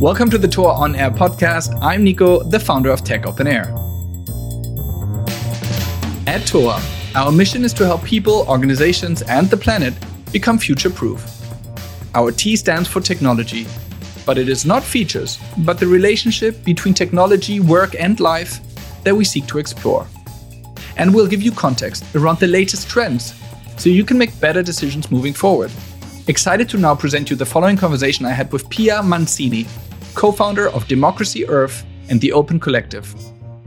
Welcome to the TOA On Air podcast. I'm Nico, the founder of Tech Open Air. At TOA, our mission is to help people, organizations, and the planet become future proof. Our T stands for technology, but it is not features, but the relationship between technology, work, and life that we seek to explore. And we'll give you context around the latest trends so you can make better decisions moving forward. Excited to now present you the following conversation I had with Pia Mancini, co founder of Democracy Earth and the Open Collective.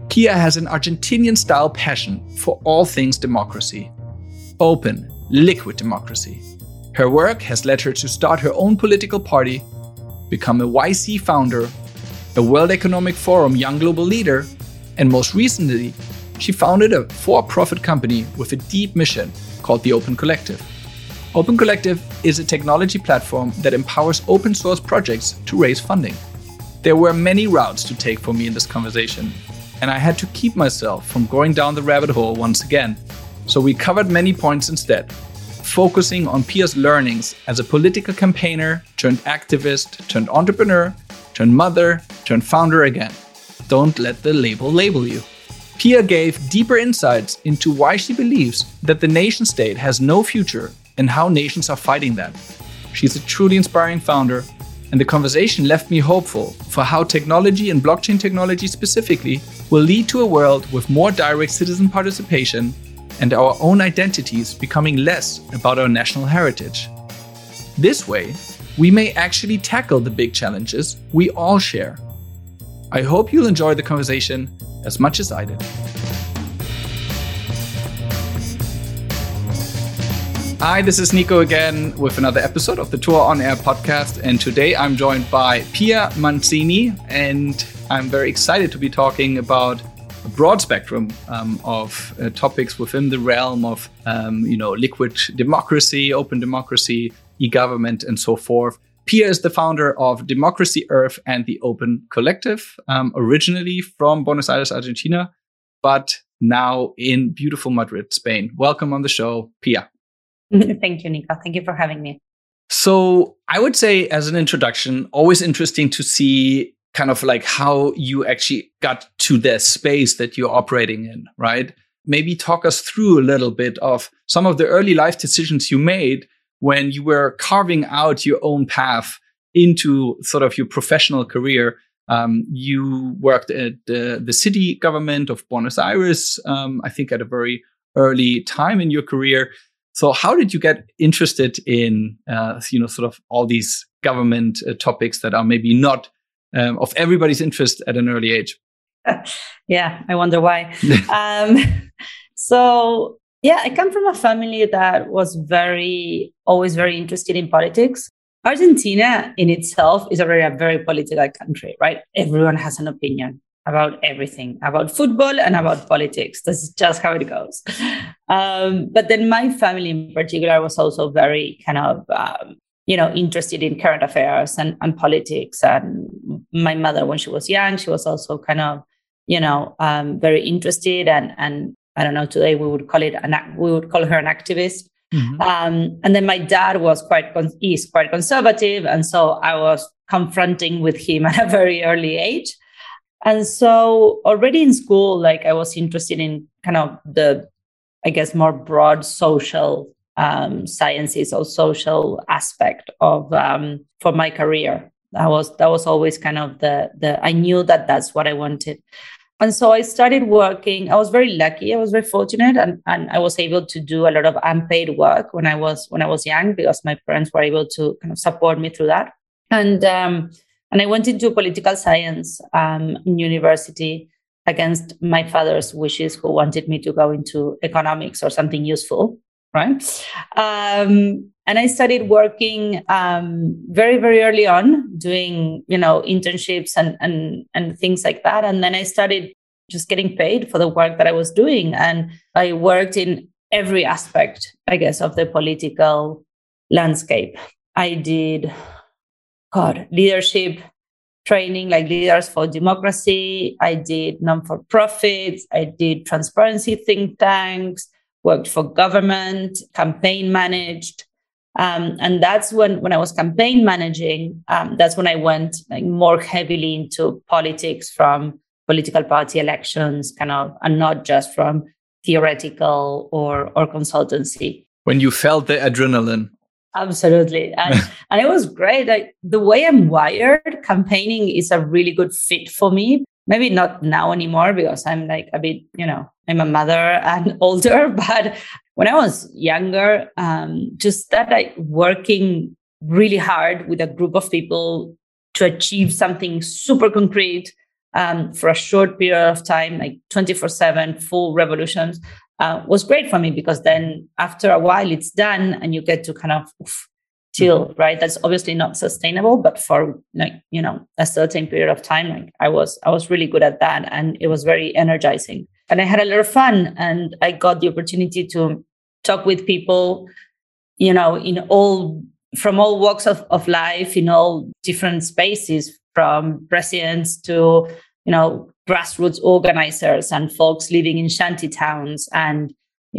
Pia has an Argentinian style passion for all things democracy open, liquid democracy. Her work has led her to start her own political party, become a YC founder, a World Economic Forum Young Global Leader, and most recently, she founded a for profit company with a deep mission called the Open Collective. Open Collective is a technology platform that empowers open source projects to raise funding. There were many routes to take for me in this conversation, and I had to keep myself from going down the rabbit hole once again. So we covered many points instead, focusing on Pia's learnings as a political campaigner, turned activist, turned entrepreneur, turned mother, turned founder again. Don't let the label label you. Pia gave deeper insights into why she believes that the nation state has no future and how nations are fighting that. She's a truly inspiring founder and the conversation left me hopeful for how technology and blockchain technology specifically will lead to a world with more direct citizen participation and our own identities becoming less about our national heritage. This way, we may actually tackle the big challenges we all share. I hope you'll enjoy the conversation as much as I did. Hi, this is Nico again with another episode of the TOA On Air podcast. And today I'm joined by Pia Mancini, and I'm very excited to be talking about a broad spectrum um, of uh, topics within the realm of, um, you know, liquid democracy, open democracy, e-government, and so forth. Pia is the founder of Democracy Earth and the Open Collective, um, originally from Buenos Aires, Argentina, but now in beautiful Madrid, Spain. Welcome on the show, Pia. Thank you, Nico. Thank you for having me. So, I would say, as an introduction, always interesting to see kind of like how you actually got to the space that you're operating in, right? Maybe talk us through a little bit of some of the early life decisions you made when you were carving out your own path into sort of your professional career. Um, you worked at the, the city government of Buenos Aires, um, I think at a very early time in your career. So, how did you get interested in, uh, you know, sort of all these government uh, topics that are maybe not um, of everybody's interest at an early age? yeah, I wonder why. um, so, yeah, I come from a family that was very, always very interested in politics. Argentina in itself is already a very political country, right? Everyone has an opinion about everything about football and about politics. This is just how it goes. Um, but then my family in particular was also very kind of, um, you know, interested in current affairs and, and politics. And my mother, when she was young, she was also kind of, you know, um, very interested. And, and I don't know, today we would call it, an, we would call her an activist. Mm-hmm. Um, and then my dad was quite, con- is quite conservative. And so I was confronting with him at a very early age. And so already in school, like I was interested in kind of the, I guess, more broad social um, sciences or social aspect of um, for my career. That was that was always kind of the the I knew that that's what I wanted. And so I started working. I was very lucky. I was very fortunate, and, and I was able to do a lot of unpaid work when I was when I was young because my parents were able to kind of support me through that. And um, and I went into political science um, in university against my father's wishes, who wanted me to go into economics or something useful, right? Um, and I started working um, very, very early on, doing you know internships and and and things like that. And then I started just getting paid for the work that I was doing, and I worked in every aspect, I guess, of the political landscape. I did God, leadership training like leaders for democracy. I did non for profits. I did transparency think tanks, worked for government, campaign managed. Um, and that's when, when I was campaign managing, um, that's when I went like, more heavily into politics from political party elections, kind of, and not just from theoretical or, or consultancy. When you felt the adrenaline. Absolutely. And, and it was great. Like, the way I'm wired, campaigning is a really good fit for me. Maybe not now anymore because I'm like a bit, you know, I'm a mother and older, but when I was younger, um, just that like working really hard with a group of people to achieve something super concrete um, for a short period of time, like 24 7, full revolutions, uh, was great for me because then after a while it's done and you get to kind of oof, chill, mm-hmm. right? That's obviously not sustainable, but for like, you know, a certain period of time, like I was, I was really good at that and it was very energizing and I had a lot of fun. And I got the opportunity to talk with people, you know, in all from all walks of, of life, in all different spaces, from presidents to, you know, grassroots organizers and folks living in shanty towns. And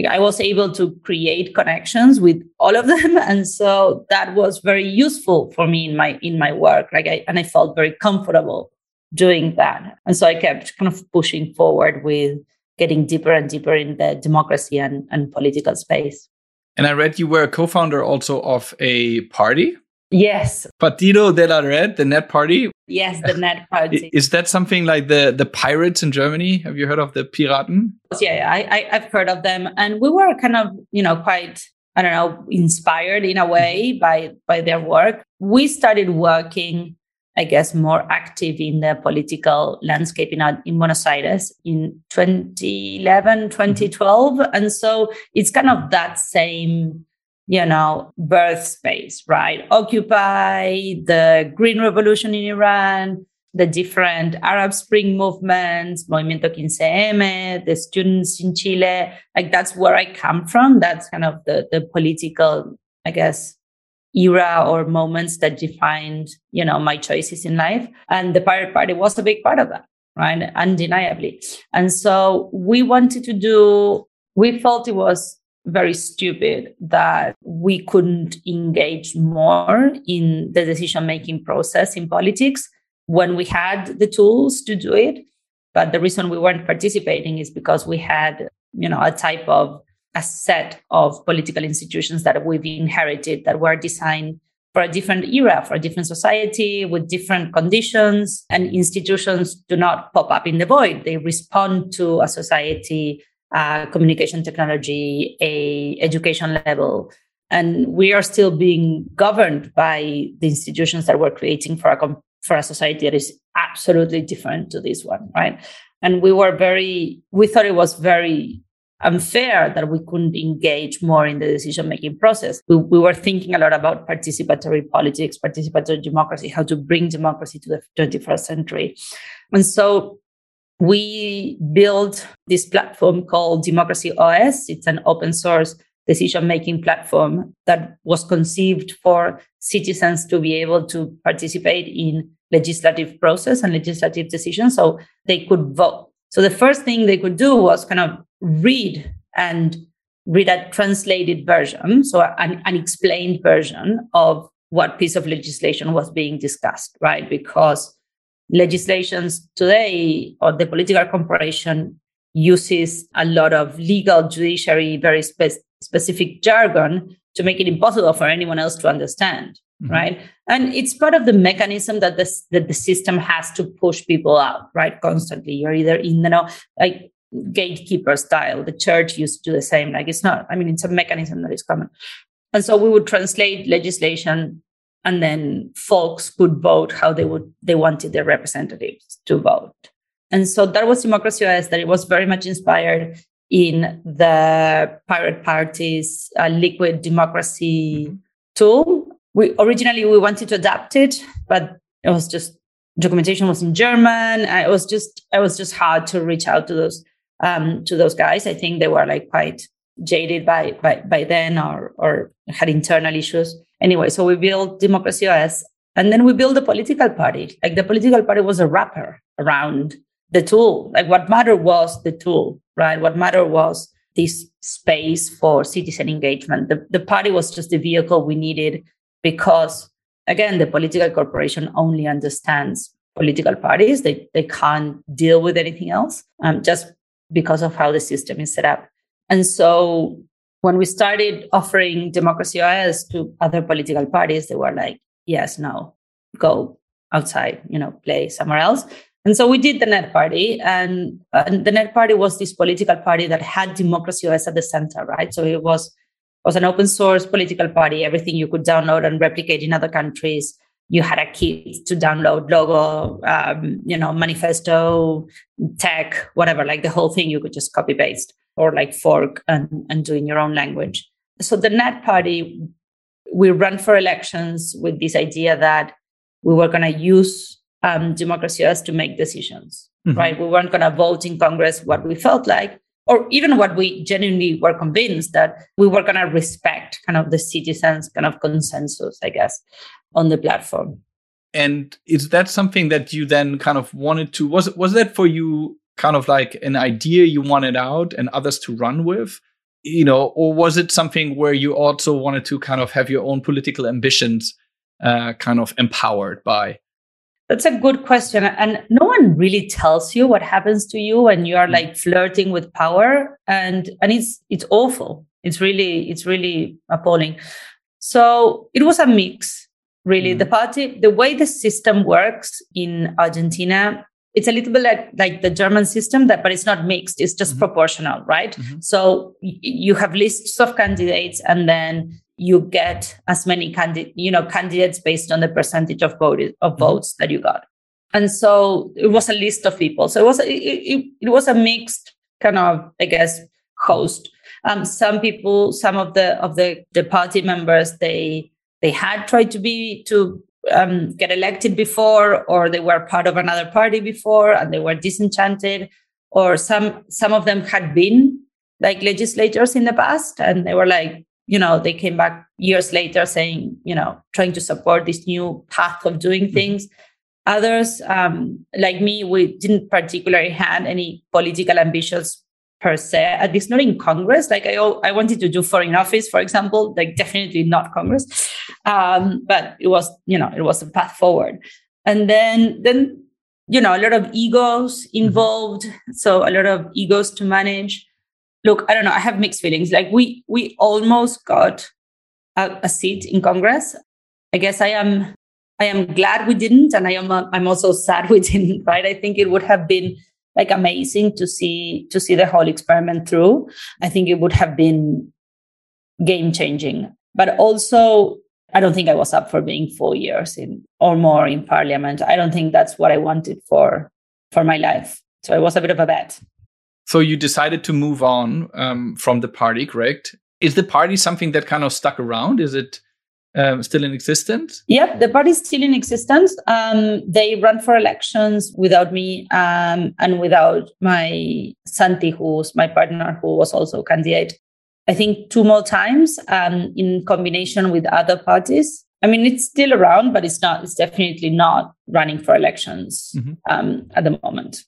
I was able to create connections with all of them. And so that was very useful for me in my in my work. Like I and I felt very comfortable doing that. And so I kept kind of pushing forward with getting deeper and deeper in the democracy and, and political space. And I read you were a co founder also of a party. Yes. Partido de la Red, the Net Party. Yes, the Net Party. Is that something like the, the pirates in Germany? Have you heard of the Piraten? Yeah, I, I, I've heard of them. And we were kind of, you know, quite I don't know, inspired in a way by by their work. We started working I guess, more active in the political landscape in, in Buenos Aires in 2011, 2012. Mm-hmm. And so it's kind of that same, you know, birth space, right? Occupy, the Green Revolution in Iran, the different Arab Spring movements, Movimiento 15M, the students in Chile. Like that's where I come from. That's kind of the, the political, I guess, era or moments that defined, you know, my choices in life. And the Pirate Party was a big part of that, right? Undeniably. And so we wanted to do, we felt it was very stupid that we couldn't engage more in the decision making process in politics when we had the tools to do it. But the reason we weren't participating is because we had, you know, a type of a set of political institutions that we've inherited that were designed for a different era, for a different society with different conditions. And institutions do not pop up in the void. They respond to a society, uh, communication technology, a education level. And we are still being governed by the institutions that we're creating for a, for a society that is absolutely different to this one, right? And we were very, we thought it was very unfair that we couldn't engage more in the decision making process. We, we, were thinking a lot about participatory politics, participatory democracy, how to bring democracy to the 21st century. And so we built this platform called Democracy OS. It's an open source decision making platform that was conceived for citizens to be able to participate in legislative process and legislative decisions so they could vote so the first thing they could do was kind of read and read a translated version, so an, an explained version of what piece of legislation was being discussed, right? Because legislations today or the political corporation uses a lot of legal, judiciary, very spe- specific jargon to make it impossible for anyone else to understand, mm-hmm. right? And it's part of the mechanism that the, that the system has to push people out, right? Constantly. You're either in, you know, like gatekeeper style. The church used to do the same. Like it's not, I mean, it's a mechanism that is common. And so we would translate legislation and then folks could vote how they would they wanted their representatives to vote. And so that was Democracy OS, that it was very much inspired in the pirate party's uh, liquid democracy mm-hmm. tool. We originally we wanted to adapt it, but it was just documentation was in German. It was just it was just hard to reach out to those um, to those guys. I think they were like quite jaded by by by then or or had internal issues. Anyway, so we built Democracy OS and then we built a political party. Like the political party was a wrapper around the tool. Like what mattered was the tool, right? What mattered was this space for citizen engagement. The, the party was just the vehicle we needed because, again, the political corporation only understands political parties. They, they can't deal with anything else um, just because of how the system is set up. And so when we started offering Democracy OS to other political parties, they were like, yes, no, go outside, you know, play somewhere else. And so we did the Net Party, and, and the Net Party was this political party that had Democracy OS at the center, right? So it was was an open source political party, everything you could download and replicate in other countries. You had a kit to download logo, um, you know, manifesto, tech, whatever, like the whole thing you could just copy paste or like fork and, and do in your own language. So the Net Party, we run for elections with this idea that we were going to use um, democracy OS to make decisions, mm-hmm. right? We weren't going to vote in Congress what we felt like, or even what we genuinely were convinced that we were going to respect kind of the citizens' kind of consensus, I guess, on the platform. And is that something that you then kind of wanted to? Was was that for you kind of like an idea you wanted out and others to run with? You know, or was it something where you also wanted to kind of have your own political ambitions uh, kind of empowered by? That's a good question. And no one really tells you what happens to you when you are mm. like flirting with power. And and it's it's awful. It's really, it's really appalling. So it was a mix, really. Mm-hmm. The party, the way the system works in Argentina, it's a little bit like, like the German system, that but it's not mixed, it's just mm-hmm. proportional, right? Mm-hmm. So y- you have lists of candidates and then you get as many candid- you know candidates based on the percentage of vote of mm-hmm. votes that you got and so it was a list of people so it was a, it, it was a mixed kind of i guess host um, some people some of the of the the party members they they had tried to be to um, get elected before or they were part of another party before and they were disenchanted or some some of them had been like legislators in the past and they were like you know they came back years later saying you know trying to support this new path of doing mm-hmm. things others um, like me we didn't particularly had any political ambitions per se at least not in congress like i, I wanted to do foreign office for example like definitely not congress um, but it was you know it was a path forward and then then you know a lot of egos mm-hmm. involved so a lot of egos to manage look, I don't know. I have mixed feelings. Like we we almost got a, a seat in Congress. I guess I am I am glad we didn't, and I am I'm also sad we didn't. Right? I think it would have been like amazing to see to see the whole experiment through. I think it would have been game changing. But also, I don't think I was up for being four years in or more in parliament. I don't think that's what I wanted for for my life. So it was a bit of a bet. So you decided to move on um, from the party, correct? Is the party something that kind of stuck around? Is it um, still in existence? Yep, the party is still in existence. Um, they run for elections without me um, and without my Santi, who's my partner, who was also a candidate. I think two more times um, in combination with other parties. I mean, it's still around, but it's not. It's definitely not running for elections mm-hmm. Um, at the moment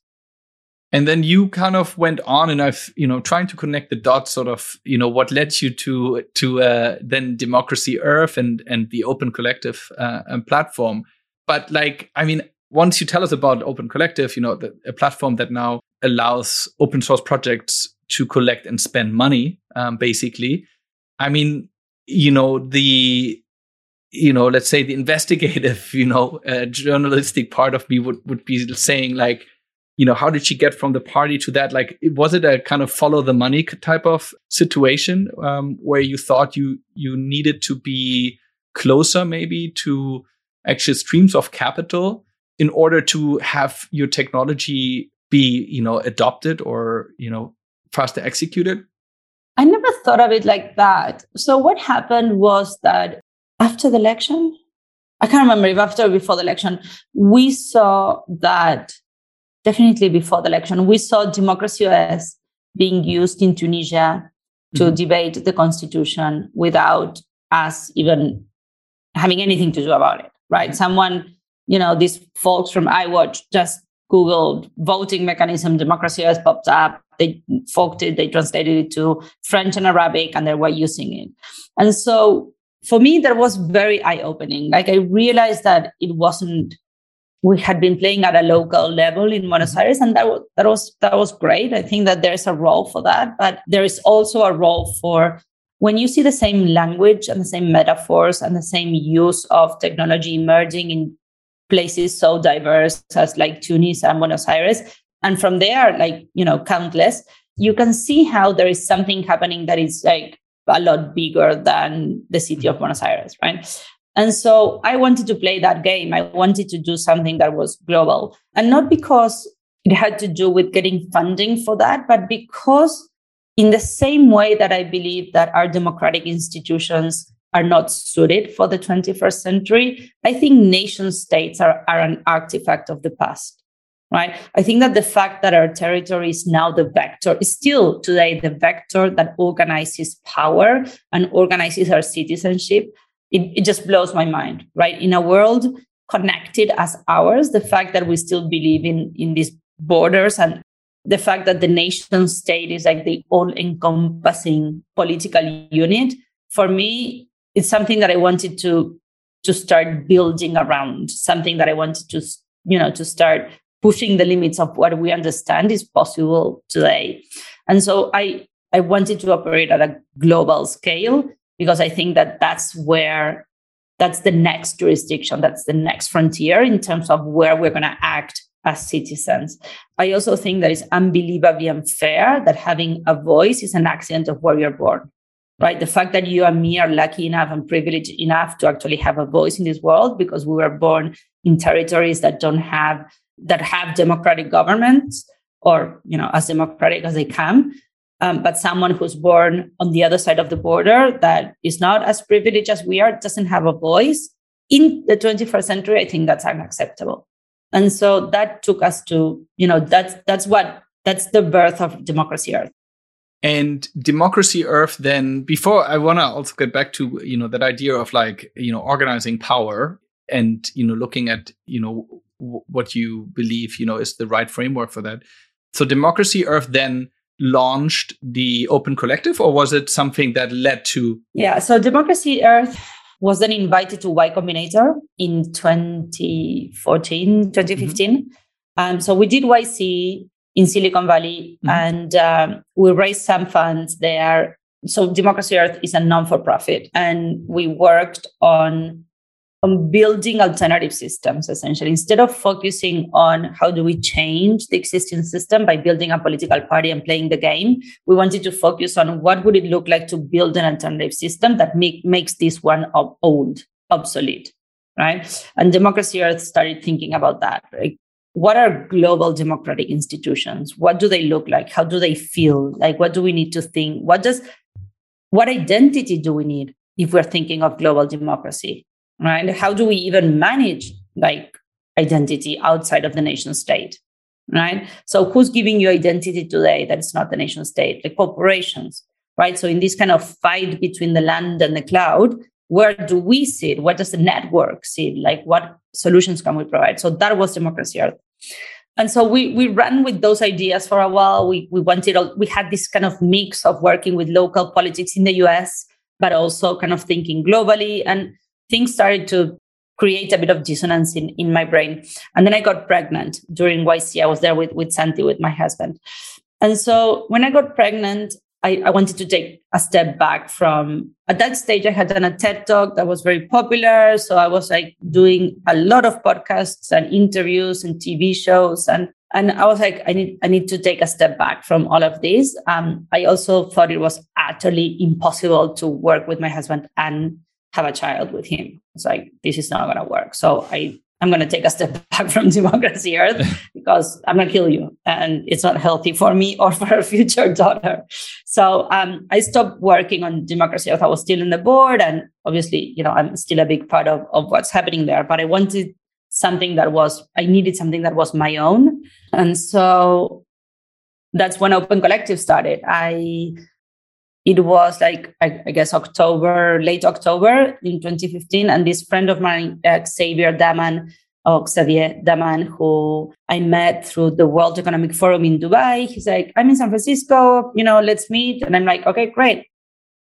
and then you kind of went on and i've you know trying to connect the dots sort of you know what led you to to uh, then democracy earth and and the open collective uh, platform. But like i mean once you tell us about open collective you know the, a platform that now allows open source projects to collect and spend money um, basically i mean you know the you know let's say the investigative you know uh, journalistic part of me would would be saying like you know how did she get from the party to that? Like was it a kind of follow the money type of situation um, where you thought you you needed to be closer maybe to actual streams of capital in order to have your technology be you know adopted or you know faster executed? I never thought of it like that. So what happened was that after the election i can't remember if after or before the election we saw that definitely before the election, we saw democracy OS being used in Tunisia to mm-hmm. debate the constitution without us even having anything to do about it, right? Someone, you know, these folks from iWatch just Googled voting mechanism, democracy OS popped up. They forked it, they translated it to French and Arabic, and they were using it. And so for me, that was very eye opening. Like I realized that it wasn't, we had been playing at a local level in Buenos mm-hmm. Aires, and that, was, that was that was great. I think that there's a role for that, but there is also a role for when you see the same language and the same metaphors and the same use of technology emerging in places so diverse as like Tunis and Buenos Aires, and from there, like, you know, countless, you can see how there is something happening that is like a lot bigger than the city of Buenos Aires, right? And so I wanted to play that game. I wanted to do something that was global. And not because it had to do with getting funding for that, but because in the same way that I believe that our democratic institutions are not suited for the 21st century, I think nation states are, are an artifact of the past. Right. I think that the fact that our territory is now the vector is still today the vector that organizes power and organizes our citizenship. It, it just blows my mind. Right. In a world connected as ours, the fact that we still believe in, in these borders and the fact that the nation state is like the all encompassing political unit, for me, it's something that I wanted to to start building around, something that I wanted to, you know, to start pushing the limits of what we understand is possible today. And so I I wanted to operate at a global scale because I think that that's where that's the next jurisdiction, that's the next frontier in terms of where we're going to act as citizens. I also think that it's unbelievably unfair that having a voice is an accident of where you're born. Right. The fact that you and me are lucky enough and privileged enough to actually have a voice in this world because we were born in territories that don't have that have democratic governments or you know as democratic as they can um, but someone who's born on the other side of the border that is not as privileged as we are doesn't have a voice. In the 21st century i think that's unacceptable. And so that took us to you know that's that's what that's the birth of democracy earth. And democracy earth then before i want to also get back to you know that idea of like you know organizing power and you know looking at you know w- what you believe you know is the right framework for that. So democracy earth then launched the open collective or was it something that led to yeah so democracy earth was then invited to y combinator in 2014 2015 mm-hmm. um, so we did yc in silicon valley mm-hmm. and um, we raised some funds there so democracy earth is a non-for-profit and we worked on on building alternative systems essentially. Instead of focusing on how do we change the existing system by building a political party and playing the game we wanted to focus on what would it look like to build an alternative system that make, makes this one old obsolete right? And democracy earth started thinking about that right? What are global democratic institutions? What do they look like? How do they feel? Like what do we need to think? What does what identity do we need if we're thinking of global democracy right? How do we even manage like identity outside of the nation state, right? So who's giving you identity today that is not the nation state? The corporations, right? So in this kind of fight between the land and the cloud, where do we sit? What does the network sit? Like what solutions can we provide? So that was democracy earth. And so we we ran with those ideas for a while. We we wanted we had this kind of mix of working with local politics in the US, but also kind of thinking globally. And things started to create a bit of dissonance in, in my brain. And then I got pregnant during YC. I was there with, with Santi, with my husband. And so when I got pregnant, I, I, wanted to take a step back from at that stage i had done a ted talk that was very popular so i was like doing a lot of podcasts and interviews and tv shows and and i was like i need i need to take a step back from all of this um, i also thought it was utterly impossible to work with my husband and have a child with him. It's like, this is not going to work. So I, I'm going to take a step back from democracy earth because I'm going to kill you. And it's not healthy for me or for our future daughter. So um, I stopped working on democracy earth. I was still in the board. And obviously, you know, I'm still a big part of, of what's happening there. But I wanted something that was, I needed something that was my own. And so that's when Open Collective started. I it was like I, I, guess October, late October in 2015, and this friend of mine, uh, Xavier Damman, of Xavier Damman, who I met through the World Economic Forum in Dubai. He's like, I'm in San Francisco, you know, let's meet. And I'm like, okay, great.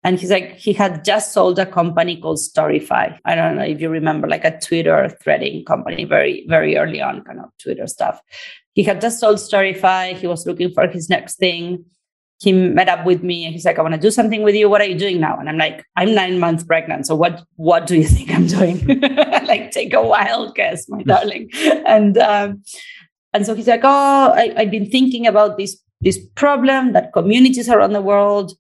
And he's like, he had just sold a company called Storify. I don't know if you remember, like a Twitter threading company, very, very early on, kind of Twitter stuff. He had just sold Storify. He was looking for his next thing. He met up with me and he's like, I want to do something with you. What are you doing now? And I'm like, I'm nine months pregnant. So what what do you think I'm doing? like, take a wild guess, my darling. And um, and so he's like, Oh, I, I've been thinking about this this problem that communities around the world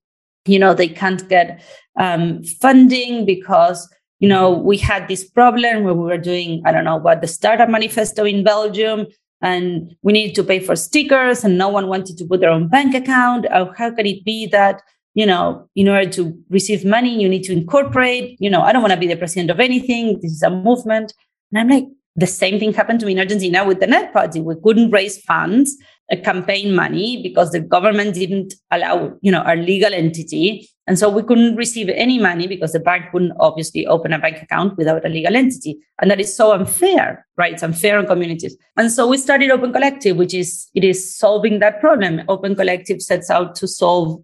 you know they can't get um, funding because you know we had this problem where we were doing i don't know what the startup manifesto in belgium and we needed to pay for stickers and no one wanted to put their own bank account. Or how can it be that you know in order to receive money you need to incorporate you know i don't want to be the president of anything. This is a movement. And i'm like the same thing happened to me in argentina with the net party. We couldn't raise funds a campaign money because the government didn't allow, you know, our legal entity. And so we couldn't receive any money because the bank wouldn't obviously open a bank account without a legal entity. And that is so unfair, right? It's unfair on communities. And so we started Open Collective, which is, it is solving that problem. Open Collective sets out to solve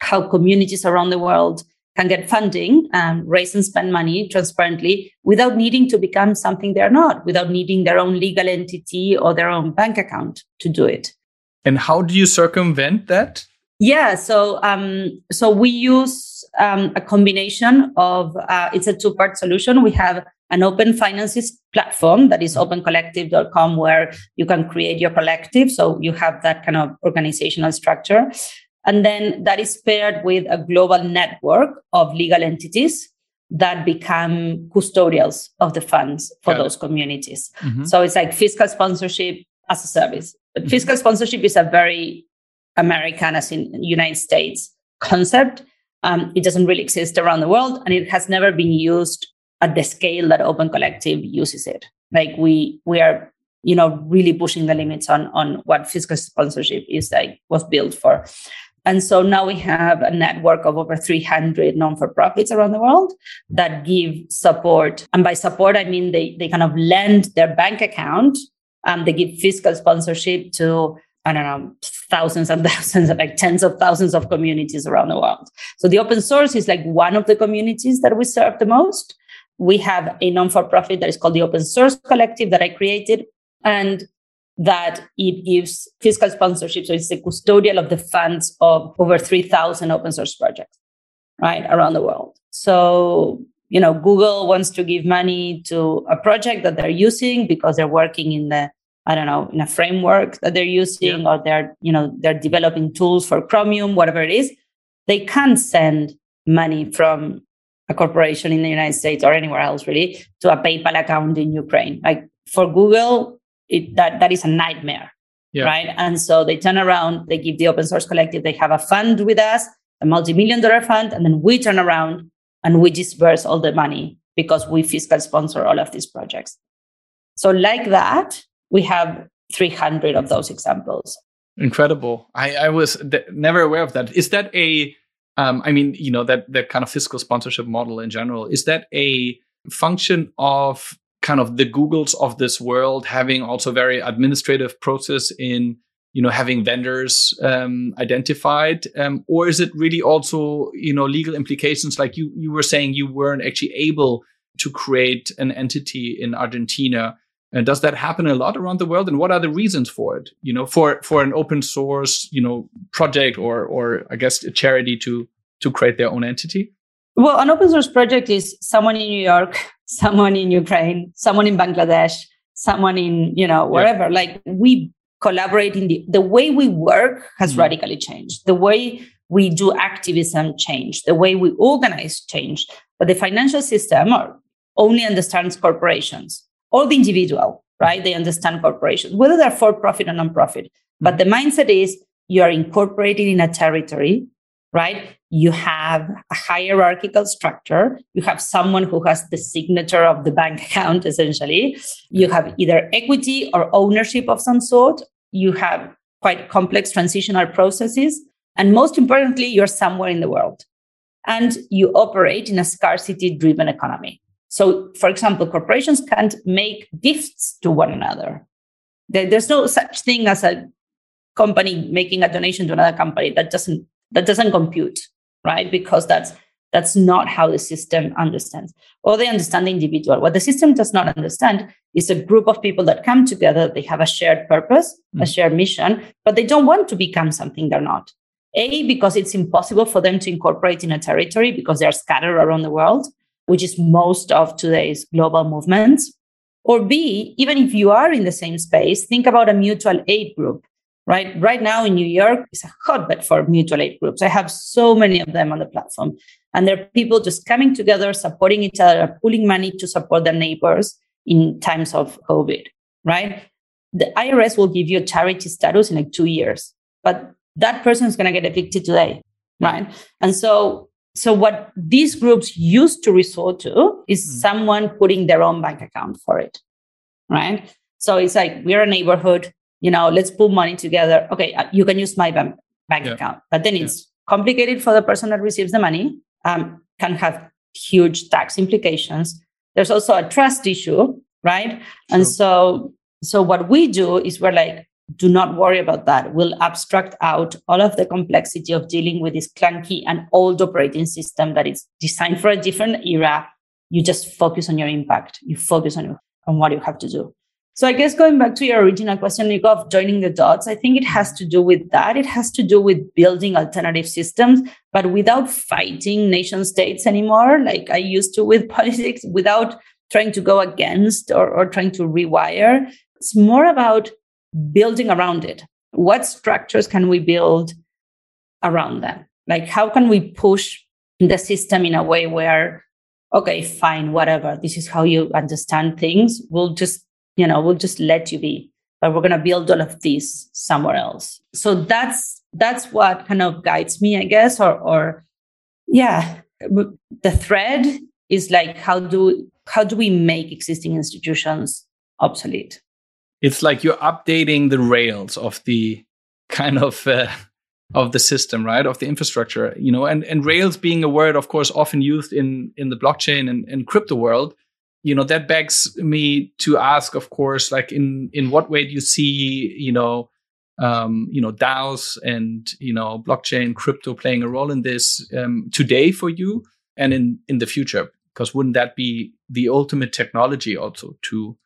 how communities around the world can get funding, um, raise and spend money transparently without needing to become something they're not, without needing their own legal entity or their own bank account to do it. And how do you circumvent that? Yeah, so um, so we use um, a combination of uh, it's a two part solution. We have an open finances platform that is opencollective.com where you can create your collective. So you have that kind of organizational structure. And then that is paired with a global network of legal entities that become custodials of the funds for Got those it. communities. Mm-hmm. So it's like fiscal sponsorship as a service. But fiscal sponsorship is a very American, as in United States, concept. Um, it doesn't really exist around the world, and it has never been used at the scale that Open Collective uses it. Like we we are, you know, really pushing the limits on on what fiscal sponsorship is like was built for. And so now we have a network of over 300 non-for-profits around the world that give support. And by support, I mean they, they kind of lend their bank account um, they give fiscal sponsorship to I don't know, thousands and thousands, of, like tens of thousands of communities around the world. So the open source is like one of the communities that we serve the most. We have a non-for-profit that is called the Open Source Collective that I created, and that it gives fiscal sponsorship. So it's the custodial of the funds of over 3,000 open source projects, right, around the world. So you know google wants to give money to a project that they're using because they're working in the i don't know in a framework that they're using yeah. or they're you know they're developing tools for chromium whatever it is they can't send money from a corporation in the united states or anywhere else really to a paypal account in ukraine like for google it, that that is a nightmare yeah. right and so they turn around they give the open source collective they have a fund with us a multi-million dollar fund and then we turn around and we disperse all the money because we fiscal sponsor all of these projects. So, like that, we have 300 of those examples. Incredible. I, I was th- never aware of that. Is that a, um, I mean, you know, that the kind of fiscal sponsorship model in general, is that a function of kind of the Googles of this world having also very administrative process in you know having vendors um, identified um, or is it really also you know legal implications like you you were saying you weren't actually able to create an entity in argentina and does that happen a lot around the world? And what are the reasons for it? You know for for an open source you know project or or i guess a charity to to create their own entity? Well an open source project is someone in new york someone in ukraine someone in bangladesh someone in you know wherever. Yeah. like we collaborating the, the way we work has mm radically changed. The way we do activism changed. The way we organize changed. But the financial system only understands corporations or the individual right? They understand corporations whether they're for profit or non-profit. But the mindset is you are incorporated in a territory right? You have a hierarchical structure. You have someone who has the signature of the bank account essentially. You have either equity or ownership of some sort. You have quite complex transitional processes. And most importantly, you're somewhere in the world. And you operate in a scarcity driven economy. So, for example, corporations can't make gifts to one another. There's no such thing as a company making a donation to another company. That doesn't that doesn't compute, right? Because that's that's not how the system understands. Or they understand the individual. What the system does not understand is a group of people that come together. They have a shared purpose, mm. a shared mission, but they don't want to become something they're not. A, because it's impossible for them to incorporate in a territory because they're scattered around the world, which is most of today's global movements. Or B, even if you are in the same space, think about a mutual aid group right? Right now in New York, it's a hotbed for mutual aid groups. I have so many of them on the platform. And there are people just coming together, supporting each other, pooling money to support their neighbors in times of COVID, right? The IRS will give you a charity status in like two years, but that person is going to get evicted today, right? And so, so what these groups used to resort to is mm. someone putting their own bank account for it, right? So it's like we're a neighborhood, you know, let's put money together. Okay, uh, you can use my bank, bank yeah. account, but then it's yeah. complicated for the person that receives the money um, can have huge tax implications. There's also a trust issue, right? And so, so what we do is we're like, do not worry about that. We'll abstract out all of the complexity of dealing with this clunky and old operating system that is designed for a different era. You just focus on your impact. You focus on, on what you have to do. So I guess going back to your original question, Nico, of joining the dots, I think it has to do with that. It has to do with building alternative systems, but without fighting nation states anymore, like I used to with politics, without trying to go against or, or trying to rewire. It's more about building around it. What structures can we build around them? Like, how can we push the system in a way where, okay, fine, whatever, this is how you understand things. We'll just you know we'll just let you be but we're going to build all of these somewhere else so that's that's what kind of guides me i guess or or yeah the thread is like how do how do we make existing institutions obsolete it's like you're updating the rails of the kind of uh, of the system right? Of the infrastructure you know? And and rails being a word of course often used in in the blockchain and, and crypto world you know that begs me to ask of course like in in what way do you see you know um, you know DAOs and you know blockchain crypto playing a role in this um, today for you and in in the future? Because wouldn't that be the ultimate technology also to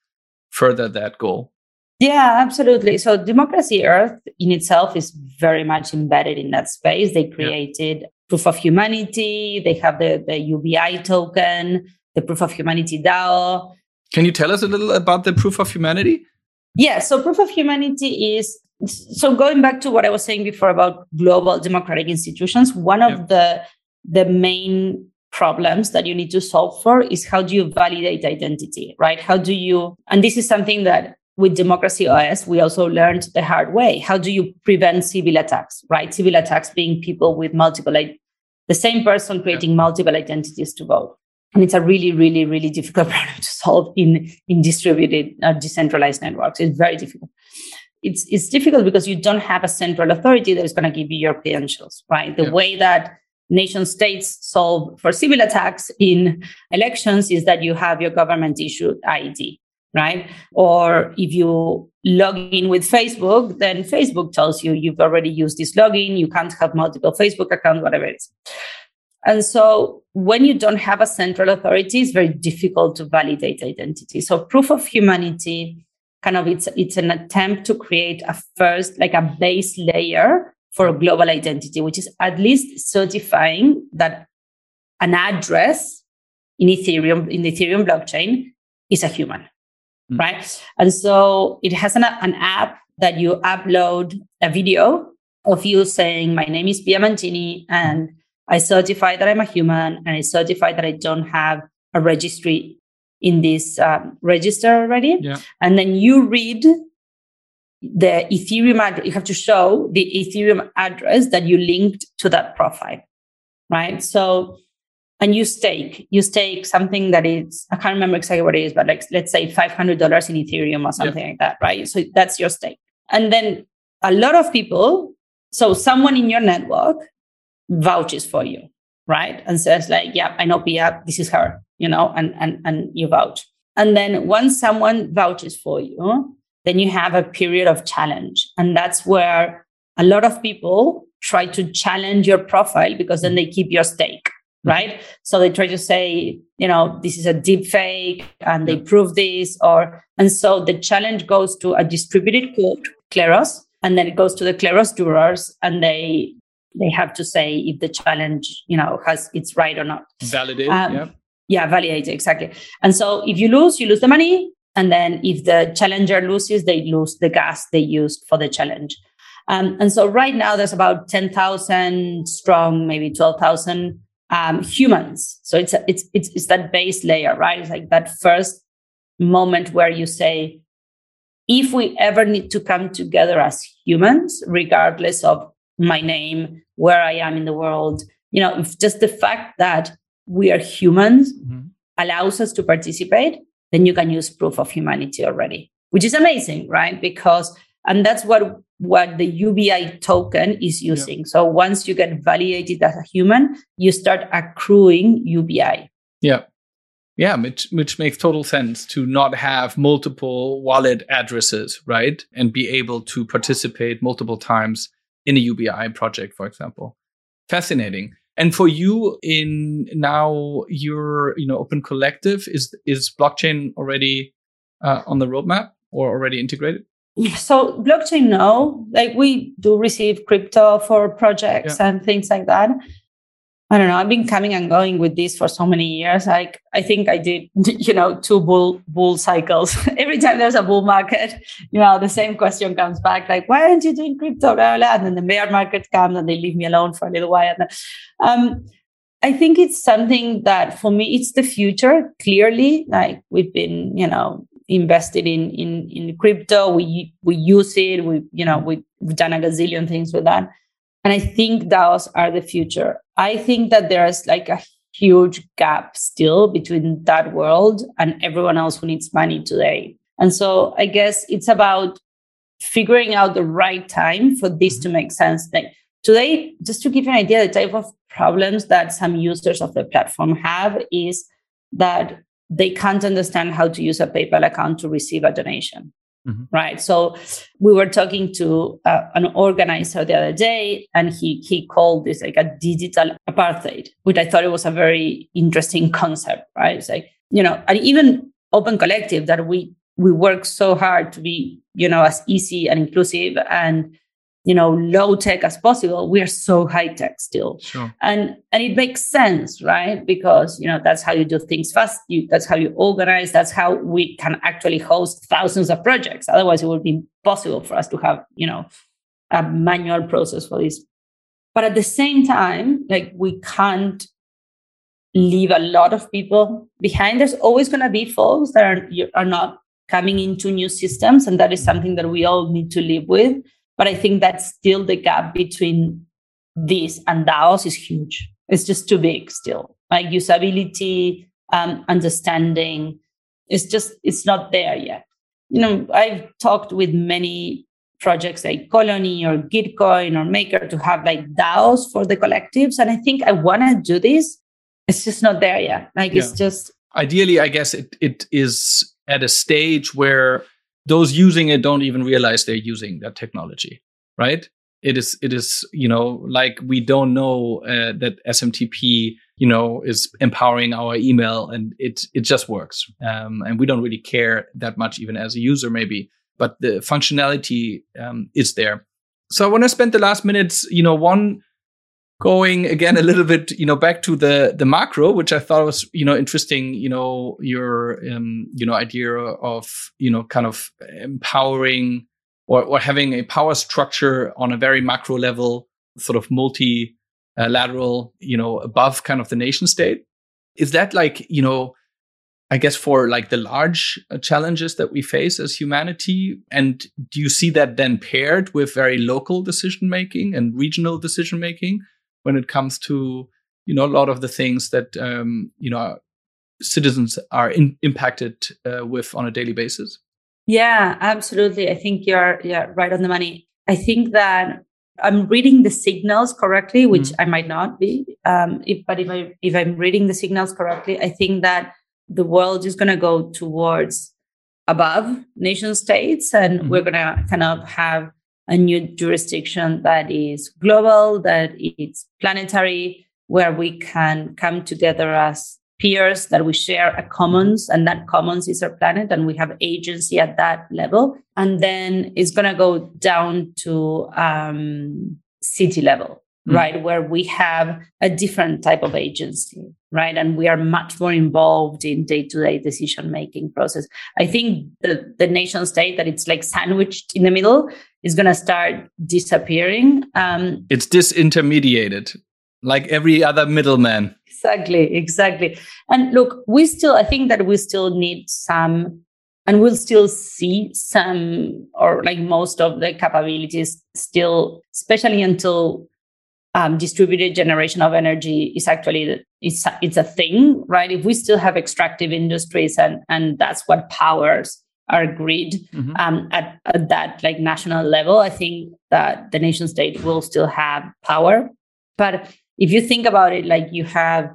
further that goal yeah absolutely so democracy earth in itself is very much embedded in that space they created yeah. proof of humanity they have the the ubi token the Proof of Humanity DAO. Can you tell us a little about the Proof of Humanity? Yeah, so Proof of Humanity is so going back to what I was saying before about global democratic institutions, one of yeah. the the main problems that you need to solve for is how do you validate identity, right? How do you and this is something that with Democracy OS, we also learned the hard way. How do you prevent Sybil attacks, right? Sybil attacks being people with multiple, the same person creating multiple identities to vote and it's a really really really difficult problem to solve in in distributed uh, decentralized networks it's very difficult it's it's difficult because you don't have a central authority that is going to give you your credentials right the yeah. way that nation states solve for Sybil attacks in elections is that you have your government issued id right or if you log in with facebook then facebook tells you you've already used this login you can't have multiple facebook accounts whatever it is and so when you don't have a central authority, it's very difficult to validate identity. So proof of humanity kind of it's it's an attempt to create a first like a base layer for a global identity, which is at least certifying that an address in Ethereum, in the Ethereum blockchain is a human. Mm. Right. And so it has an, an app that you upload a video of you saying, My name is Pia Mancini and I certify that I'm a human and I certify that I don't have a registry in this um, register already. Yeah. And then you read the Ethereum address. You have to show the Ethereum address that you linked to that profile, right? So, and you stake, you stake something that is, I can't remember exactly what it is, but like, let's say $500 in Ethereum or something yeah. like that, right? So that's your stake. And then a lot of people, so someone in your network vouches for you, right? And says like, yeah, I know Pia, this is her. you know, and, and, and you vouch. And then once someone vouches for you, then you have a period of challenge. And that's where a lot of people try to challenge your profile because then they keep your stake. Right? So they try to say, you know, this is a deep fake and they prove this or and so the challenge goes to a distributed court, Kleros, and then it goes to the Kleros jurors and they they have to say if the challenge, you know, has it's right or not. Validate. Um, yeah. Yeah, validate exactly. And so if you lose, you lose the money. And then if the challenger loses, they lose the gas they used for the challenge. Um, and so right now there's about 10,000 strong, maybe 12,000 um, humans. So it's, it's, it's, it's that base layer, right? It's like that first moment where you say, if we ever need to come together as humans, regardless of my name, where I am in the world, you know, just the fact that we are humans mm-hmm. allows us to participate, then you can use proof of humanity already, which is amazing, right? Because and that's what what the UBI token is using. Yeah. So once you get validated as a human, you start accruing UBI. Yeah. Yeah, which which makes total sense to not have multiple wallet addresses, right? And be able to participate multiple times in a UBI project, for example. Fascinating. And for you in now your you know open collective is is blockchain already uh, on the roadmap or already integrated? So blockchain, no. Like we do receive crypto for projects yeah. and things like that. I don't know. I've been coming and going with this for so many years. Like I think I did, you know, two bull bull cycles. Every time there's a bull market, you know, the same question comes back, like, why aren't you doing crypto? Blah, blah, And then the bear market comes and they leave me alone for a little while. And um, I think it's something that for me, it's the future. Clearly, like we've been, you know, invested in in in crypto. We we use it. We you know we've done a gazillion things with that. And I think DAOs are the future. I think that there's like a huge gap still between that world and everyone else who needs money today. And so I guess it's about figuring out the right time for this to make sense. Like today, just to give you an idea, the type of problems that some users of the platform have is that they can't understand how to use a PayPal account to receive a donation. Mm-hmm. Right. So we were talking to uh, an organizer the other day, and he he called this like a digital apartheid, which I thought it was a very interesting concept. Right. It's like you know, and even Open Collective that we we work so hard to be you know as easy and inclusive and you know low tech as possible we are so high tech still. Sure. and and it makes sense right? Because you know that's how you do things fast you, that's how you organize that's how we can actually host thousands of projects. Otherwise it would be impossible for us to have you know a manual process for this. But at the same time like we can't leave a lot of people behind. There's always going to be folks that are, are not coming into new systems and that is something that we all need to live with but I think that still the gap between this and DAOs is huge. It's just too big still. Like usability, um, understanding, it's just it's not there yet. You know, I've talked with many projects like Colony or Gitcoin or Maker to have like DAOs for the collectives, and I think I want to do this. It's just not there yet. Like yeah. it's just ideally, I guess it it is at a stage where those using it don't even realize they're using that technology, right? It is, it is, you know, like we don't know uh, that SMTP, you know, is empowering our email, and it it just works, um, and we don't really care that much, even as a user, maybe. But the functionality um, is there. So I want to spend the last minutes, you know, one going again a little bit you know back to the the macro which i thought was you know interesting you know your um you know idea of you know kind of empowering or, or having a power structure on a very macro level sort of multilateral you know above kind of the nation state. Is that like you know i guess for like the large uh, challenges that we face as humanity? And do you see that then paired with very local decision making and regional decision making when it comes to you know a lot of the things that um, you know citizens are in, impacted uh, with on a daily basis. Yeah, absolutely. I think you're yeah right on the money. I think that I'm reading the signals correctly, which mm-hmm. I might not be. Um, if, but if I if I'm reading the signals correctly, I think that the world is going to go towards above nation states, and mm-hmm. we're going to kind of have a new jurisdiction that is global, that it's planetary, where we can come together as peers, that we share a commons, and that commons is our planet, and we have agency at that level. And then it's going to go down to um, city level, mm. right, where we have a different type of agency, right, and we are much more involved in day-to-day decision making process. I think the the nation state that it's like sandwiched in the middle is going to start disappearing. Um, it's disintermediated, like every other middleman. Exactly, exactly. And look, we still, I think that we still need some, and we'll still see some, or like most of the capabilities still, especially until um, distributed generation of energy is actually it's it's a thing, right? If we still have extractive industries and and that's what powers our grid mm-hmm. um, at, at that like national level, I think that the nation state will still have power. But if you think about it, like you have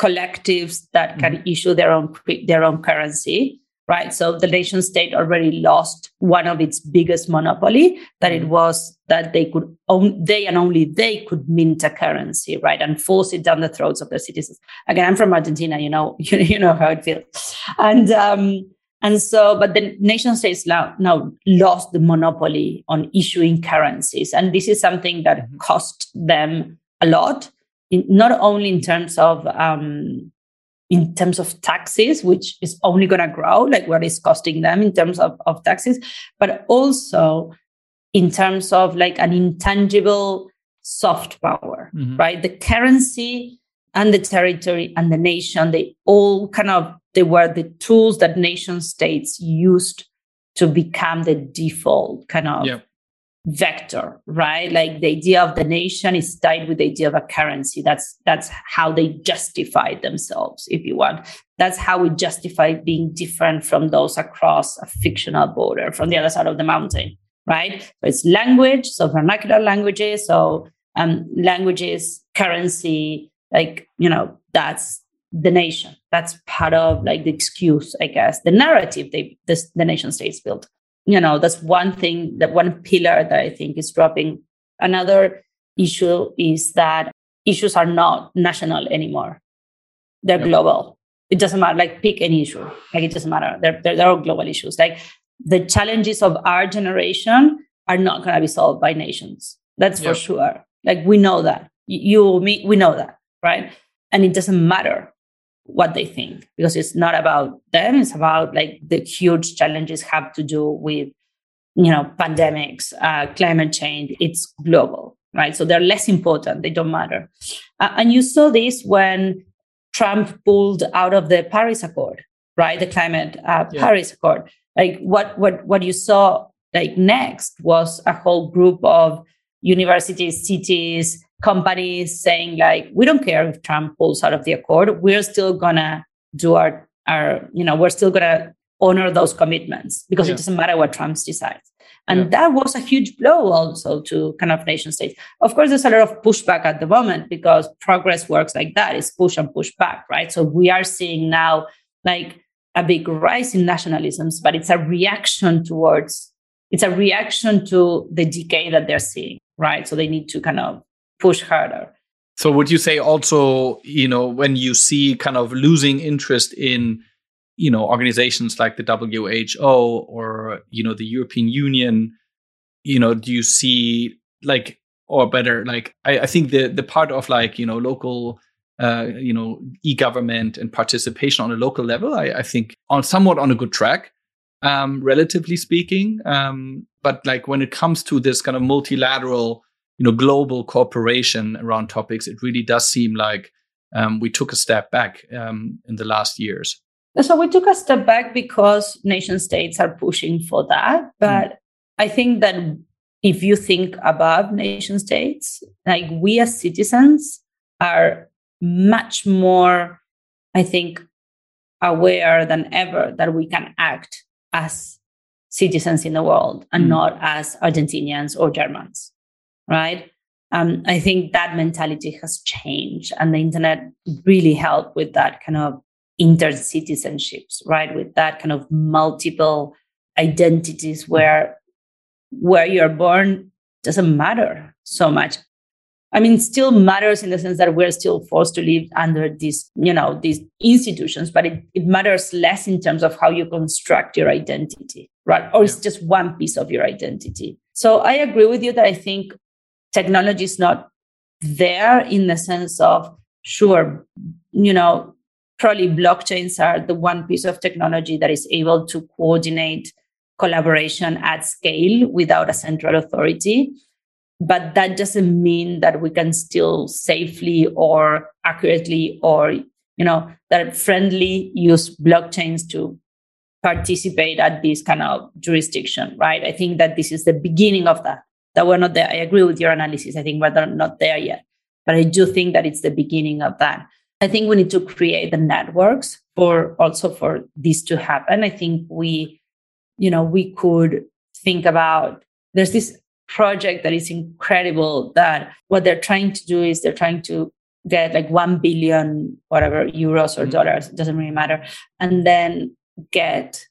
collectives that can mm-hmm. issue their own their own currency, right? So the nation state already lost one of its biggest monopoly that it was that they could own they and only they could mint a currency, right, and force it down the throats of their citizens. Again, I'm from Argentina, you know, you, you know how it feels, and um, and so, but the nation states now, now lost the monopoly on issuing currencies, and this is something that mm-hmm. cost them a lot in, not only in terms of um, in terms of taxes, which is only going to grow, like what is costing them in terms of, of taxes, but also in terms of like an intangible soft power, mm-hmm. right? The currency and the territory and the nation, they all kind of they were the tools that nation states used to become the default kind of yeah vector right? Like the idea of the nation is tied with the idea of a currency. That's that's how they justify themselves if you want. That's how we justify being different from those across a fictional border from the other side of the mountain right? So it's language so vernacular languages so um languages currency like you know that's the nation. That's part of like the excuse i guess the narrative they this the nation states built you know that's one thing that one pillar that i think is dropping. Another issue is that issues are not national anymore. They're yep. global. It doesn't matter like pick any issue. Like it doesn't matter. They're, they're, they're all global issues. Like the challenges of our generation are not going to be solved by nations. That's yep. for sure. Like we know that. You me we know that right? And it doesn't matter what they think because it's not about them it's about like the huge challenges have to do with you know pandemics uh, climate change. It's global right? So they're less important they don't matter. Uh, and you saw this when trump pulled out of the paris accord right? The climate uh, yeah. paris accord. Like what what what you saw like next was a whole group of universities cities companies saying like we don't care if trump pulls out of the accord. We're still gonna do our our you know we're still gonna honor those commitments because yeah. it doesn't matter what trump decides. And yeah. that was a huge blow also to kind of nation states. Of course there's a lot of pushback at the moment because progress works like that. It's push and push back right? So we are seeing now like a big rise in nationalisms but it's a reaction towards it's a reaction to the decay that they're seeing right so they need to kind of push harder. So would you say also, you know, when you see kind of losing interest in, you know, organizations like the WHO or, you know, the European Union, you know, do you see like or better, like I, I think the the part of like, you know, local uh, you know, e-government and participation on a local level, I, I think on somewhat on a good track, um, relatively speaking. Um, but like when it comes to this kind of multilateral you know global cooperation around topics, it really does seem like um, we took a step back um, in the last years. So we took a step back because nation states are pushing for that. Hmm. But mm. I think that if you think above nation states, like we as citizens are much more, I think, aware than ever that we can act as citizens in the world and mm. not as Argentinians or Germans right? Um, I think that mentality has changed, and the internet really helped with that kind of inter citizenships, right? With that kind of multiple identities where where you're born doesn't matter so much. I mean, still matters in the sense that we're still forced to live under these, you know, these institutions, but it, it matters less in terms of how you construct your identity, right? Or it's just one piece of your identity. So I agree with you that I think technology is not there in the sense of, sure, you know, probably blockchains are the one piece of technology that is able to coordinate collaboration at scale without a central authority but that doesn't mean that we can still safely or accurately or you know that friendly use blockchains to participate at this kind of jurisdiction right? I think that this is the beginning of that. That we're not there. I agree with your analysis. I think we're not there yet but i do think that it's the beginning of that. I think we need to create the networks for also for this to happen. I think we you know we could think about there's this project that is incredible that what they're trying to do is they're trying to get like 1 billion whatever euros or mm-hmm. dollars it doesn't really matter and then get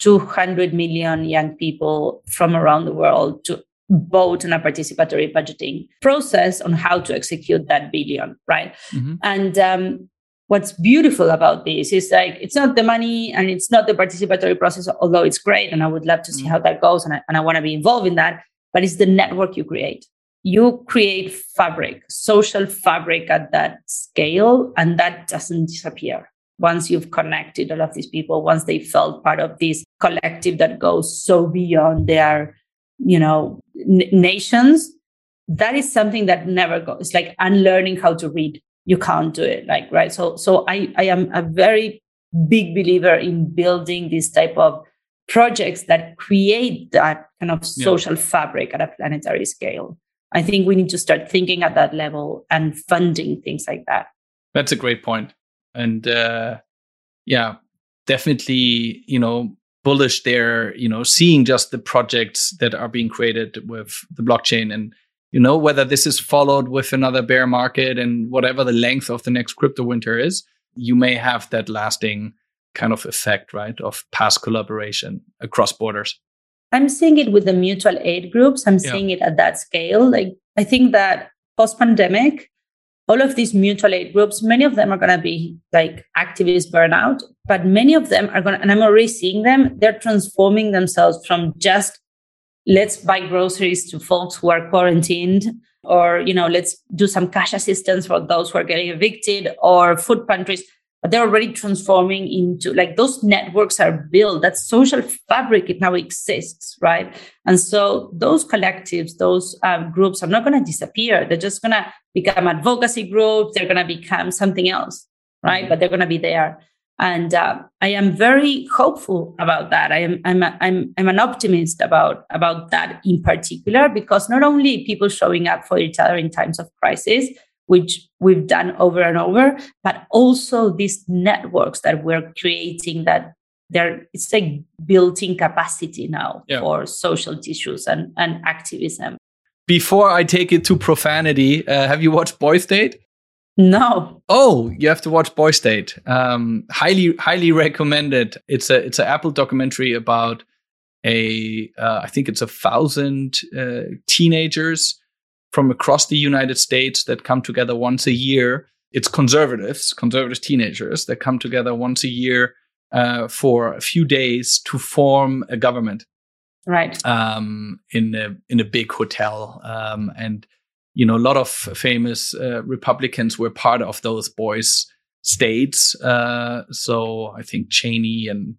200 million young people from around the world to vote on a participatory budgeting process on how to execute that billion right mm-hmm. and um, what's beautiful about this is like it's not the money and it's not the participatory process although it's great and i would love to see mm-hmm. how that goes and I, and I want to be involved in that but it's the network you create. You create fabric, social fabric at that scale, and that doesn't disappear. Once you've connected all of these people, once they felt part of this collective that goes so beyond their, you know, n- nations, that is something that never goes. It's like unlearning how to read. You can't do it. Like, right. So, so I, I am a very big believer in building this type of projects that create that kind of social yeah. fabric at a planetary scale. I think we need to start thinking at that level and funding things like that. That's a great point. And uh, yeah, definitely, you know, bullish there, you know, seeing just the projects that are being created with the blockchain and you know whether this is followed with another bear market and whatever the length of the next crypto winter is, you may have that lasting kind of effect, right, of past collaboration across borders. I'm seeing it with the mutual aid groups. I'm yeah. seeing it at that scale. Like I think that post pandemic, all of these mutual aid groups, many of them are going to be like activist burnout, but many of them are going to, and I'm already seeing them, they're transforming themselves from just let's buy groceries to folks who are quarantined or, you know, let's do some cash assistance for those who are getting evicted or food pantries but they're already transforming into like those networks are built that social fabric it now exists right? And so those collectives those um, groups are not going to disappear. They're just going to become advocacy groups. They're going to become something else right? Mm-hmm. but they're going to be there. And uh, I am very hopeful about that. I am I'm, a, I'm I'm an optimist about about that in particular because not only people showing up for each other in times of crisis, which we've done over and over, but also these networks that we're creating that they're it's like built-in capacity now yeah. for social tissues and, and activism. Before I take it to profanity, uh, have you watched Boys State? No. Oh, you have to watch Boys State. Um, highly, highly recommended. It's a it's an Apple documentary about a uh, I think it's a thousand uh, teenagers from across the United States that come together once a year. It's conservatives, conservative teenagers that come together once a year uh, for a few days to form a government. Right. Um, in a in a big hotel, um, and you know a lot of famous uh, Republicans were part of those boys' states. Uh, so I think Cheney and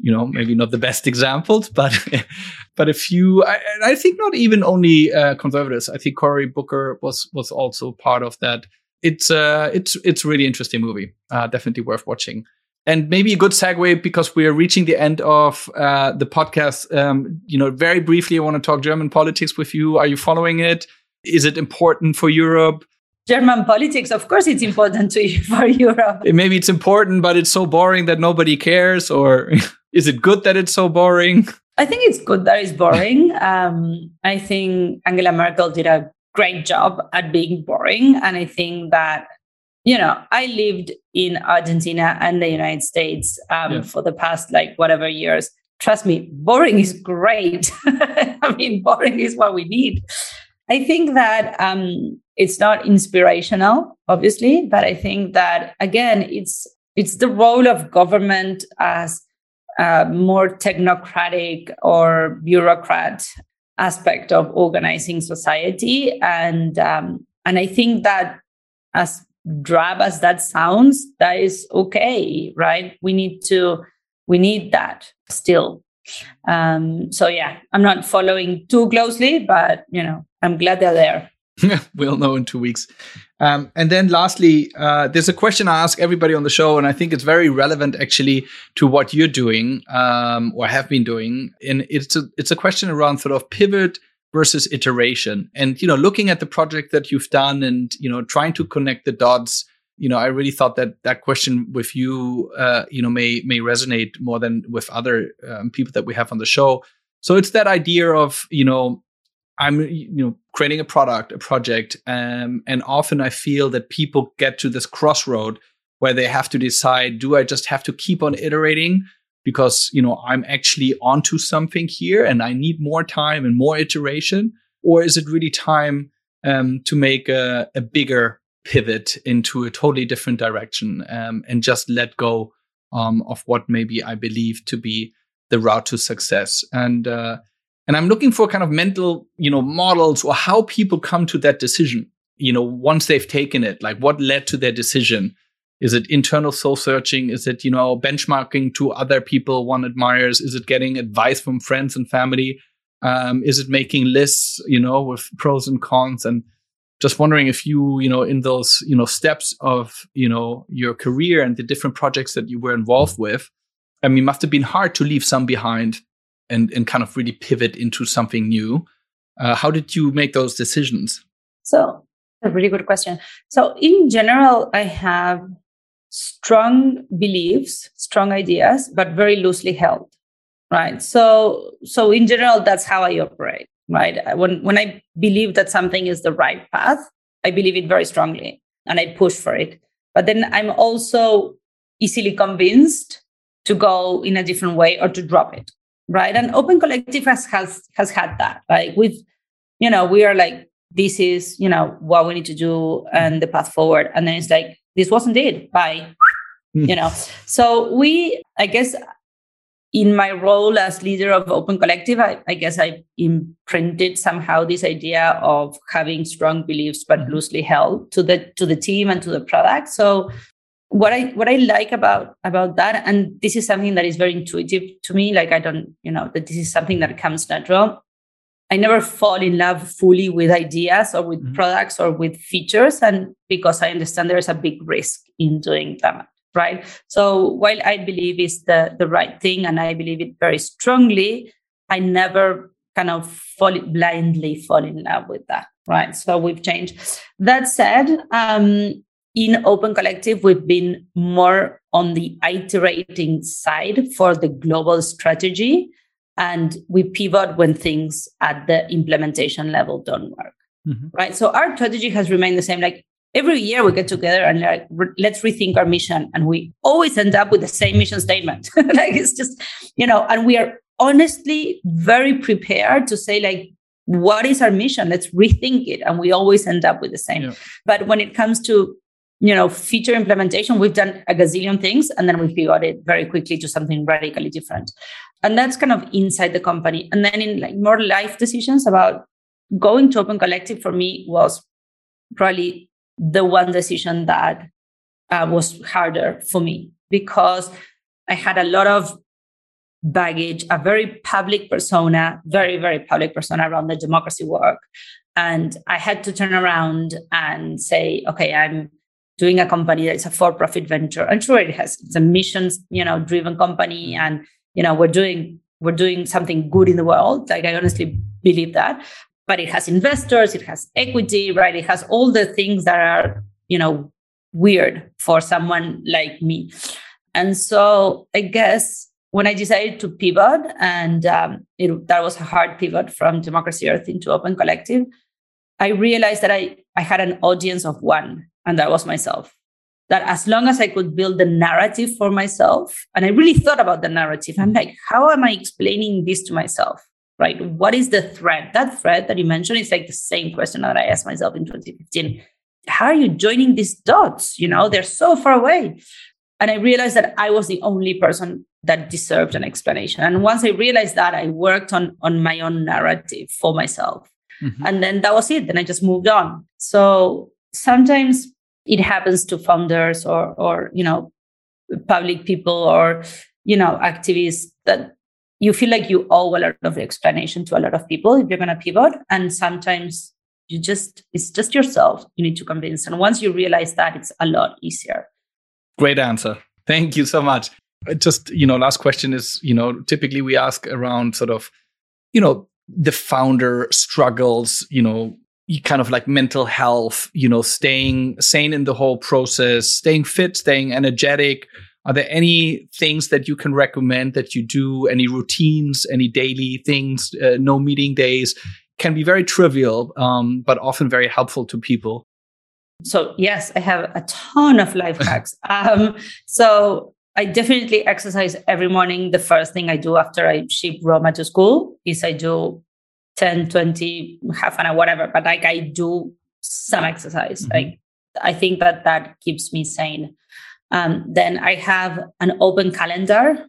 you know maybe not the best examples but but a few I, I think not even only uh, conservatives. I think cory booker was was also part of that. It's uh it's it's really interesting movie uh, definitely worth watching. And maybe a good segue because we are reaching the end of uh, the podcast um, you know very briefly i want to talk german politics with you. Are you following it? Is it important for europe? German politics, of course, it's important to for Europe. Maybe it's important, but it's so boring that nobody cares, or is it good that it's so boring? I think it's good that it's boring. Um, I think Angela Merkel did a great job at being boring. And I think that, you know, I lived in Argentina and the United States um, yeah. for the past like whatever years. Trust me, boring is great. I mean, boring is what we need. I think that um, it's not inspirational, obviously, but I think that again, it's it's the role of government as more technocratic or bureaucrat aspect of organizing society, and um, and I think that as drab as that sounds, that is okay, right? We need to we need that still. Um, so yeah, I'm not following too closely, but you know, I'm glad they're there. we'll know in two weeks. Um, and then lastly, uh, there's a question I ask everybody on the show, and I think it's very relevant actually to what you're doing um, or have been doing. And it's a, it's a question around sort of pivot versus iteration. And, you know, looking at the project that you've done and, you know, trying to connect the dots, you know, I really thought that that question with you, uh, you know, may, may resonate more than with other um, people that we have on the show. So it's that idea of, you know, I'm you know creating a product, a project, um, and often I feel that people get to this crossroad where they have to decide: Do I just have to keep on iterating because you know I'm actually onto something here and I need more time and more iteration, or is it really time um, to make a, a, bigger pivot into a totally different direction um, and just let go um, of what maybe I believe to be the route to success? And uh, and i'm looking for kind of mental you know models or how people come to that decision you know once they've taken it like what led to their decision. Is it internal soul searching? Is it you know benchmarking to other people one admires? Is it getting advice from friends and family? Um, is it making lists you know with pros and cons? And just wondering if you you know in those you know steps of you know your career and the different projects that you were involved with i mean must have been hard to leave some behind and and kind of really pivot into something new. Uh, how did you make those decisions? So a really good question. So in general, I have strong beliefs, strong ideas, but very loosely held. Right. So so in general, that's how I operate. Right. When when I believe that something is the right path, I believe it very strongly and I push for it. But then I'm also easily convinced to go in a different way or to drop it right? And Open Collective has has has had that. Like we've, you know, we are like, this is, you know, what we need to do and the path forward. And then it's like, this wasn't it. Bye. Hmm. you know. So we, I guess in my role as leader of Open Collective, I, I, guess I imprinted somehow this idea of having strong beliefs but hmm. loosely held to the to the team and to the product. So what i what i like about about that and this is something that is very intuitive to me like i don't you know that this is something that comes natural. I never fall in love fully with ideas or with mm-hmm. products or with features and because i understand there's a big risk in doing that right? So while i believe is the the right thing and i believe it very strongly i never kind of fall blindly fall in love with that right? So we've changed. That said um in Open Collective, we've been more on the iterating side for the global strategy. And we pivot when things at the implementation level don't work. Mm-hmm. Right. So our strategy has remained the same. Like every year we get together and like, re- let's rethink our mission. And we always end up with the same mission statement. like it's just, you know, and we are honestly very prepared to say, like, what is our mission? Let's rethink it. And we always end up with the same. Yeah. But when it comes to you know feature implementation we've done a gazillion things and then we pivoted very quickly to something radically different. And that's kind of inside the company. And then in like more life decisions about going to open collective for me was probably the one decision that uh, was harder for me because i had a lot of baggage a very public persona very very public persona around the democracy work. And i had to turn around and say okay i'm doing a company that's a for-profit venture. I'm sure it has. It's a missions, you know, driven company, and you know, we're doing we're doing something good in the world. Like I honestly believe that. But it has investors, it has equity, right? It has all the things that are, you know, weird for someone like me. And so I guess when I decided to pivot, and um, it, that was a hard pivot from Democracy Earth into Open Collective, I realized that I, I had an audience of one, and that was myself. That as long as I could build the narrative for myself, and I really thought about the narrative, I'm like, how am I explaining this to myself? Right? What is the thread? That thread that you mentioned is like the same question that I asked myself in 2015. How are you joining these dots? You know, they're so far away. And I realized that I was the only person that deserved an explanation. And once I realized that, I worked on, on my own narrative for myself. Mm-hmm. And then that was it. Then I just moved on. So sometimes it happens to founders or or you know public people or you know activists that you feel like you owe a lot of explanation to a lot of people if you're going to pivot. And sometimes you just it's just yourself you need to convince. And once you realize that it's a lot easier. Great answer. Thank you so much. Just you know last question is you know typically we ask around sort of you know the founder struggles, you know, kind of like mental health, you know, staying sane in the whole process, staying fit, staying energetic. Are there any things that you can recommend that you do? Any routines, any daily things? Uh, no meeting days can be very trivial, um, but often very helpful to people. So yes, I have a ton of life hacks. um, so I definitely exercise every morning. The first thing I do after I ship Roma to school is I do 10, 20, half an hour, whatever, but like I do some exercise. Mm-hmm. Like I think that that keeps me sane. Um, then I have an open calendar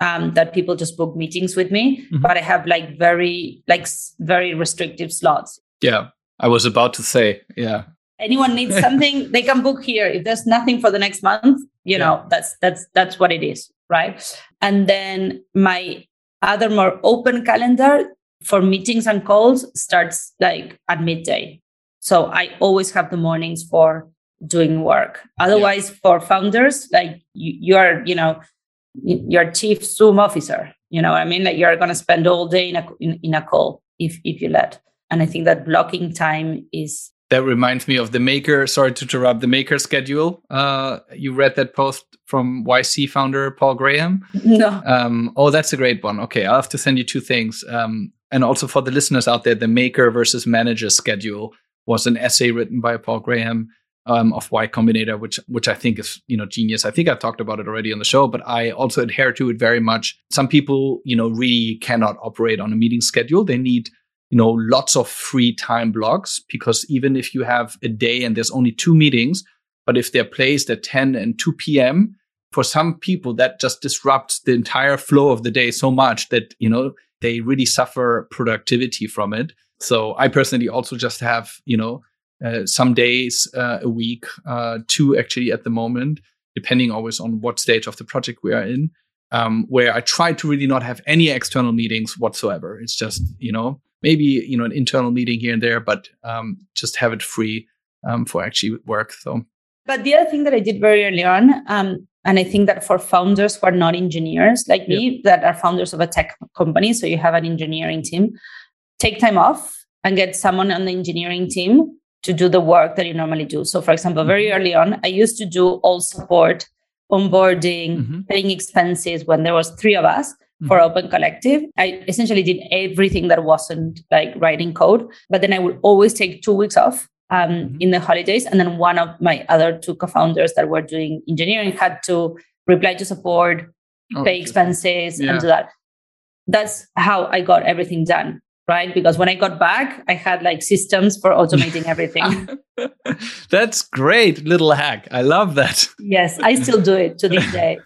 um, that people just book meetings with me, mm-hmm. but I have like very, like very restrictive slots. Yeah. I was about to say, yeah. Anyone needs something, they can book here. If there's nothing for the next month, you yeah. know that's that's that's what it is right and then my other more open calendar for meetings and calls starts like at midday. So i always have the mornings for doing work. Otherwise yeah. for founders like you, you are you know your chief zoom officer you know i mean? Like you're going to spend all day in a in, in a call if if you let. And i think that blocking time is that reminds me of the maker. Sorry to interrupt. The maker schedule. Uh, you read that post from YC founder Paul Graham? No. Um, oh, that's a great one. Okay, I'll have to send you two things. Um, and also for the listeners out there, the maker versus manager schedule was an essay written by Paul Graham um, of Y Combinator, which which I think is you know genius. I think I've talked about it already on the show, but I also adhere to it very much. Some people you know really cannot operate on a meeting schedule. They need you know, lots of free time blocks because even if you have a day and there's only two meetings, but if they're placed at 10 and 2 p.m., for some people that just disrupts the entire flow of the day so much that, you know, they really suffer productivity from it. So I personally also just have, you know, uh, some days uh, a week, uh, two actually at the moment, depending always on what stage of the project we are in, um, where I try to really not have any external meetings whatsoever. It's just, you know, maybe you know an internal meeting here and there, but um, just have it free um, for actually work. So, but the other thing that I did very early on, um, and I think that for founders who are not engineers like yeah. me, that are founders of a tech company, so you have an engineering team, take time off and get someone on the engineering team to do the work that you normally do. So, for example, very mm-hmm. early on, I used to do all support, onboarding, mm-hmm. paying expenses when there was three of us for mm-hmm. Open Collective. I essentially did everything that wasn't like writing code, but then I would always take two weeks off um, mm-hmm. in the holidays. And then one of my other two co-founders that were doing engineering had to reply to support, oh, pay expenses, yeah. and do that. That's how I got everything done. Right. Because when I got back, I had like systems for automating everything. That's great little hack. I love that. Yes, I still do it to this day.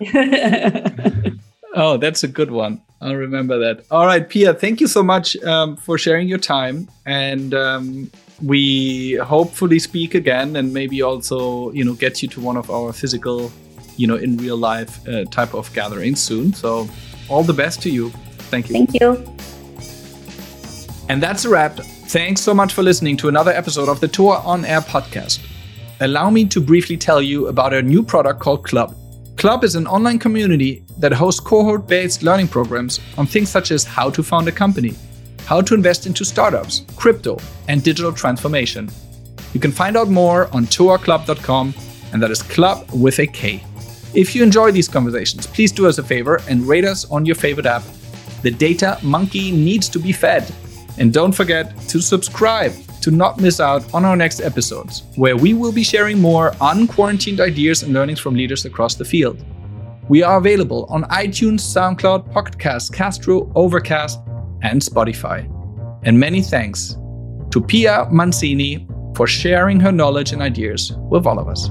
Oh, that's a good one. I'll remember that. All right, Pia, thank you so much um, for sharing your time. And um, we hopefully speak again and maybe also, you know, get you to one of our physical, you know, in real life uh, type of gatherings soon. So all the best to you. Thank you. Thank you. And that's a wrap. Thanks so much for listening to another episode of the Tour On Air podcast. Allow me to briefly tell you about our new product called Club. Club is an online community that hosts cohort based learning programs on things such as how to found a company, how to invest into startups, crypto, and digital transformation. You can find out more on toaclub.com, and that is club with a K. If you enjoy these conversations, please do us a favor and rate us on your favorite app. The data monkey needs to be fed. And don't forget to subscribe. To not miss out on our next episodes, where we will be sharing more unquarantined ideas and learnings from leaders across the field. We are available on iTunes, SoundCloud, Podcast, Castro, Overcast, and Spotify. And many thanks to Pia Mancini for sharing her knowledge and ideas with all of us.